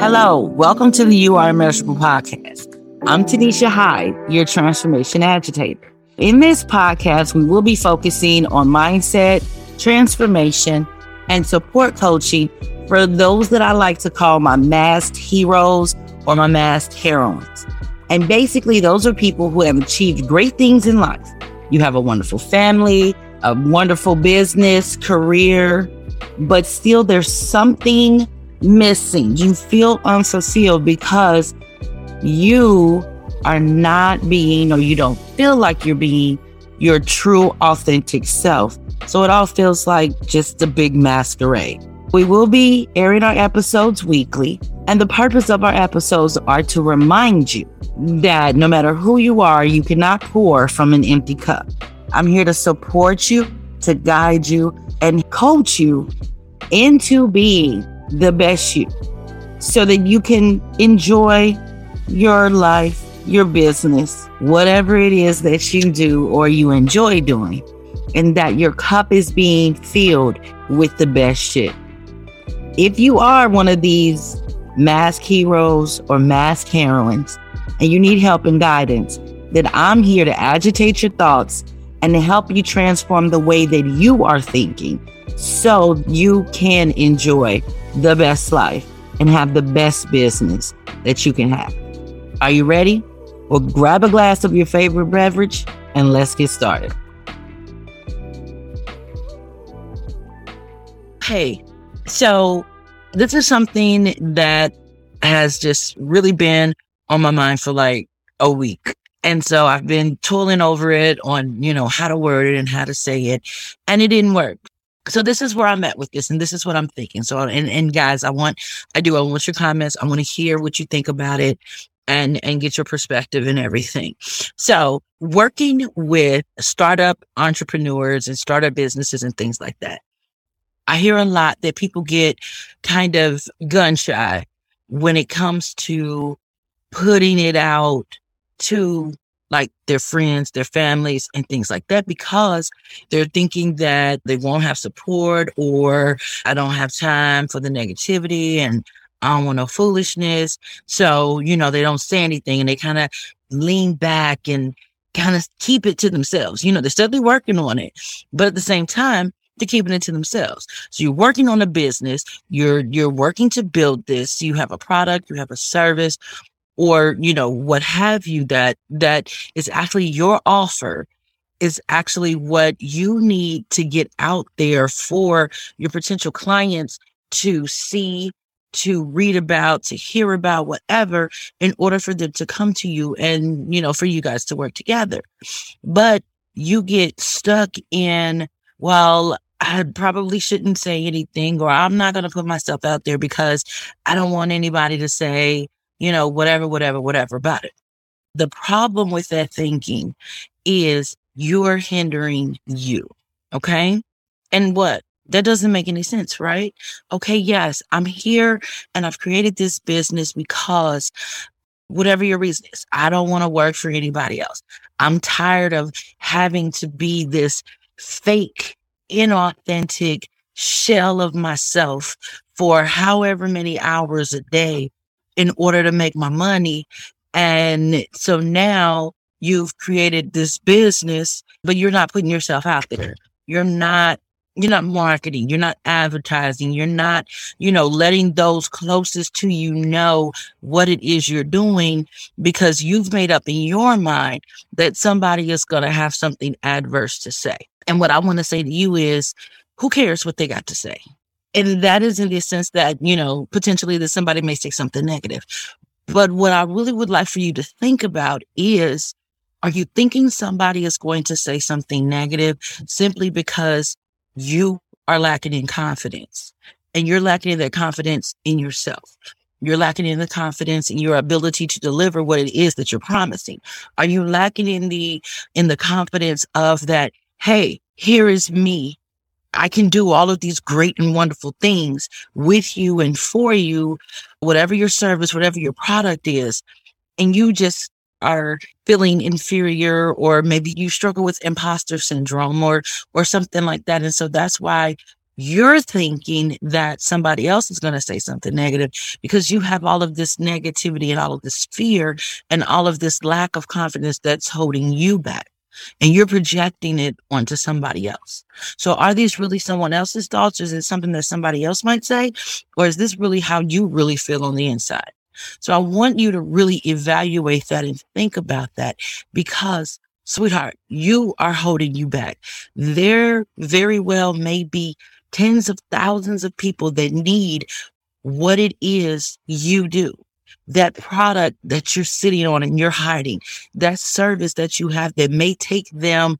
Hello, welcome to the You Are Immeasurable podcast. I'm Tonesha Hyde, your transformation agitator. In this podcast, we will be focusing on mindset, transformation, and support coaching for those that I like to call my masked heroes or my masked heroines. And basically, those are people who have achieved great things in life. You have a wonderful family, a wonderful business, career, but still there's something missing. You feel unfulfilled because you are not being, or you don't feel like you're being your true, authentic self. So it all feels like just a big masquerade. We will be airing our episodes weekly, and the purpose of our episodes are to remind you that no matter who you are, you cannot pour from an empty cup. I'm here to support you, to guide you, and coach you into being the best you so that you can enjoy your life, your business, whatever it is that you do or you enjoy doing, and that your cup is being filled with the best shit. If you are one of these mask heroes or mask heroines and you need help and guidance, then I'm here to agitate your thoughts and to help you transform the way that you are thinking so you can enjoy the best life and have the best business that you can have. Are you ready? Well, grab a glass of your favorite beverage and let's get started. Hey, so this is something that has just really been on my mind for like a week. And so I've been tooling over it on, you know, how to word it and how to say it. And it didn't work. So this is where I'm at with this. And this is what I'm thinking. So, and, and guys, I want, I do, I want your comments. I want to hear what you think about it and, and get your perspective and everything. So working with startup entrepreneurs and startup businesses and things like that. I hear a lot that people get kind of gun shy when it comes to putting it out to like their friends, their families, and things like that because they're thinking that they won't have support or I don't have time for the negativity and I don't want no foolishness. So, you know, they don't say anything and they kind of lean back and kind of keep it to themselves. You know, they're steadily working on it, but at the same time, they're keeping it to themselves. So you're working on a business, you're you're working to build this. You have a product, you have a service, or you know what have you that that is actually your offer is actually what you need to get out there for your potential clients to see to read about to hear about whatever in order for them to come to you and you know for you guys to work together. But you get stuck in well I probably shouldn't say anything, or I'm not going to put myself out there because I don't want anybody to say, you know, whatever, whatever, whatever about it. The problem with that thinking is you're hindering you. Okay. And what? That doesn't make any sense, right? Okay. Yes, I'm here and I've created this business because whatever your reason is, I don't want to work for anybody else. I'm tired of having to be this fake, inauthentic shell of myself for however many hours a day in order to make my money. And so now you've created this business, but you're not putting yourself out there. You're not you're not marketing, you're not advertising, you're not, you know, letting those closest to you know what it is you're doing because you've made up in your mind that somebody is going to have something adverse to say. And what I want to say to you is, who cares what they got to say? And that is in the sense that, you know, potentially that somebody may say something negative. But what I really would like for you to think about is, are you thinking somebody is going to say something negative simply because you are lacking in confidence and you're lacking in that confidence in yourself? You're lacking in the confidence in your ability to deliver what it is that you're promising. Are you lacking in the, in the confidence of that? Hey, here is me I can do all of these great and wonderful things with you and for you, whatever your service, whatever your product is. And you just are feeling inferior or maybe you struggle with imposter syndrome or or something like that and so that's why you're thinking that somebody else is going to say something negative because you have all of this negativity and all of this fear and all of this lack of confidence that's holding you back. And you're projecting it onto somebody else. So are these really someone else's thoughts? Is it something that somebody else might say? Or is this really how you really feel on the inside? So I want you to really evaluate that and think about that because sweetheart, you are holding you back. There very well may be tens of thousands of people that need what it is you do. That product that you're sitting on and you're hiding, that service that you have that may take them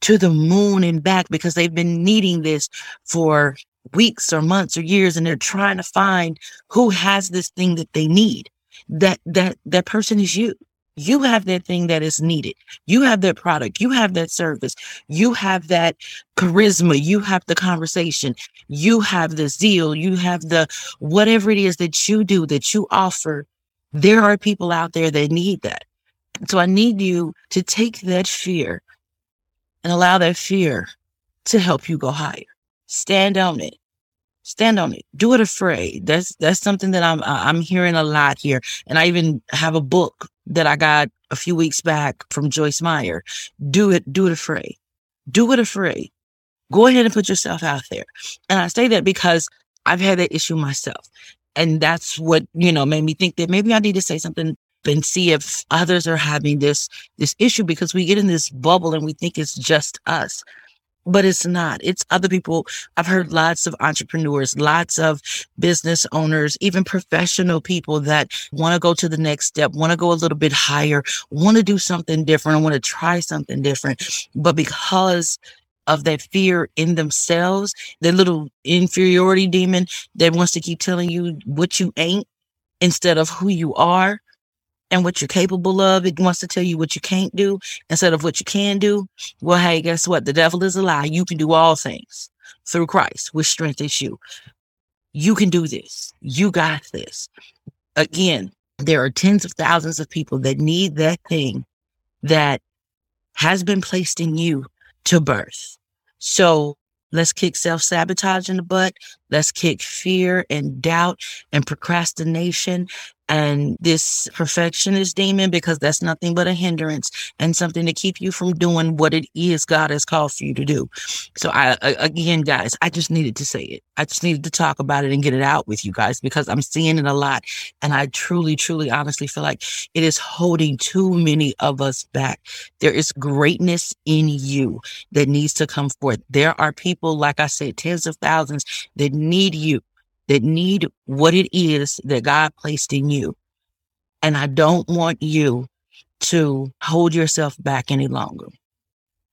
to the moon and back because they've been needing this for weeks or months or years and they're trying to find who has this thing that they need. That that that person is you. You have that thing that is needed. You have that product. You have that service. You have that charisma. You have the conversation. You have the zeal. You have the whatever it is that you do, that you offer. There are people out there that need that. So I need you to take that fear and allow that fear to help you go higher. Stand on it. Stand on it. Do it afraid. That's that's something that I'm I'm hearing a lot here. And I even have a book that I got a few weeks back from Joyce Meyer. Do it, do it afraid. Do it afraid. Go ahead and put yourself out there. And I say that because I've had that issue myself. And that's what, you know, made me think that maybe I need to say something and see if others are having this this issue because we get in this bubble and we think it's just us but it's not. It's other people. I've heard lots of entrepreneurs, lots of business owners, even professional people that want to go to the next step, want to go a little bit higher, want to do something different, want to try something different. But because of that fear in themselves, the little inferiority demon that wants to keep telling you what you ain't instead of who you are, and what you're capable of. It wants to tell you what you can't do instead of what you can do. Well, hey, guess what? The devil is a lie. You can do all things through Christ, which strengthens you. You can do this. You got this. Again, there are tens of thousands of people that need that thing that has been placed in you to birth. So let's kick self sabotage in the butt. Let's kick fear and doubt and procrastination and this perfectionist demon because that's nothing but a hindrance and something to keep you from doing what it is God has called for you to do. So I again guys, I just needed to say it. I just needed to talk about it and get it out with you guys because I'm seeing it a lot and I truly truly honestly feel like it is holding too many of us back. There is greatness in you that needs to come forth. There are people like I said tens of thousands that need you that need what it is that God placed in you. And I don't want you to hold yourself back any longer.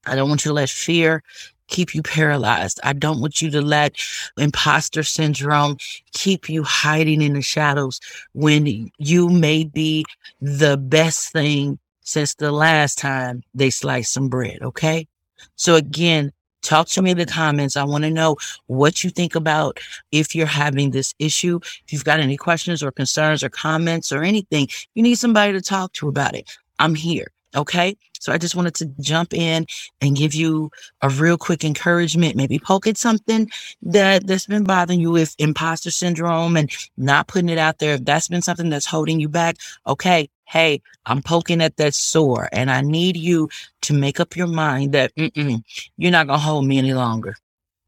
I don't want you to let fear keep you paralyzed. I don't want you to let imposter syndrome keep you hiding in the shadows when you may be the best thing since the last time they sliced some bread. Okay. So again, Talk to me in the comments. I want to know what you think about if you're having this issue. If you've got any questions or concerns or comments or anything, you need somebody to talk to about it. I'm here. Okay. So I just wanted to jump in and give you a real quick encouragement, maybe poke at something that that's been bothering you with imposter syndrome and not putting it out there. If that's been something that's holding you back, okay. Hey, I'm poking at that sore and I need you to make up your mind that you're not going to hold me any longer.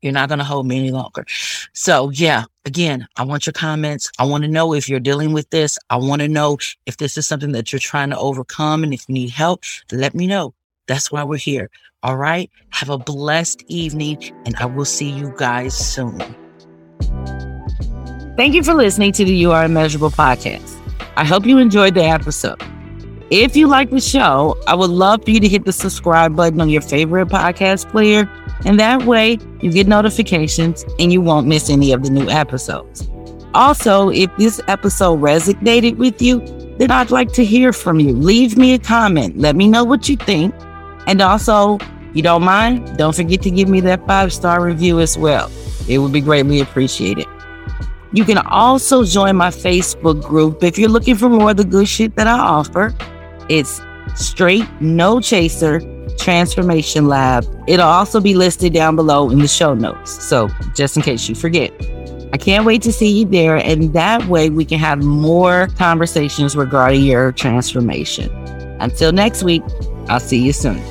You're not going to hold me any longer. So yeah, again, I want your comments. I want to know if you're dealing with this. I want to know if this is something that you're trying to overcome. And if you need help, let me know. That's why we're here. All right. Have a blessed evening and I will see you guys soon. Thank you for listening to the You Are Immeasurable podcast. I hope you enjoyed the episode. If you like the show, I would love for you to hit the subscribe button on your favorite podcast player. And that way you get notifications and you won't miss any of the new episodes. Also, if this episode resonated with you, then I'd like to hear from you. Leave me a comment. Let me know what you think. And also, you don't mind, don't forget to give me that five star review as well. It would be greatly appreciated. You can also join my Facebook group if you're looking for more of the good shit that I offer. It's straight, no chaser, Transformation Lab. It'll also be listed down below in the show notes. So just in case you forget. I can't wait to see you there. And that way we can have more conversations regarding your transformation. Until next week, I'll see you soon.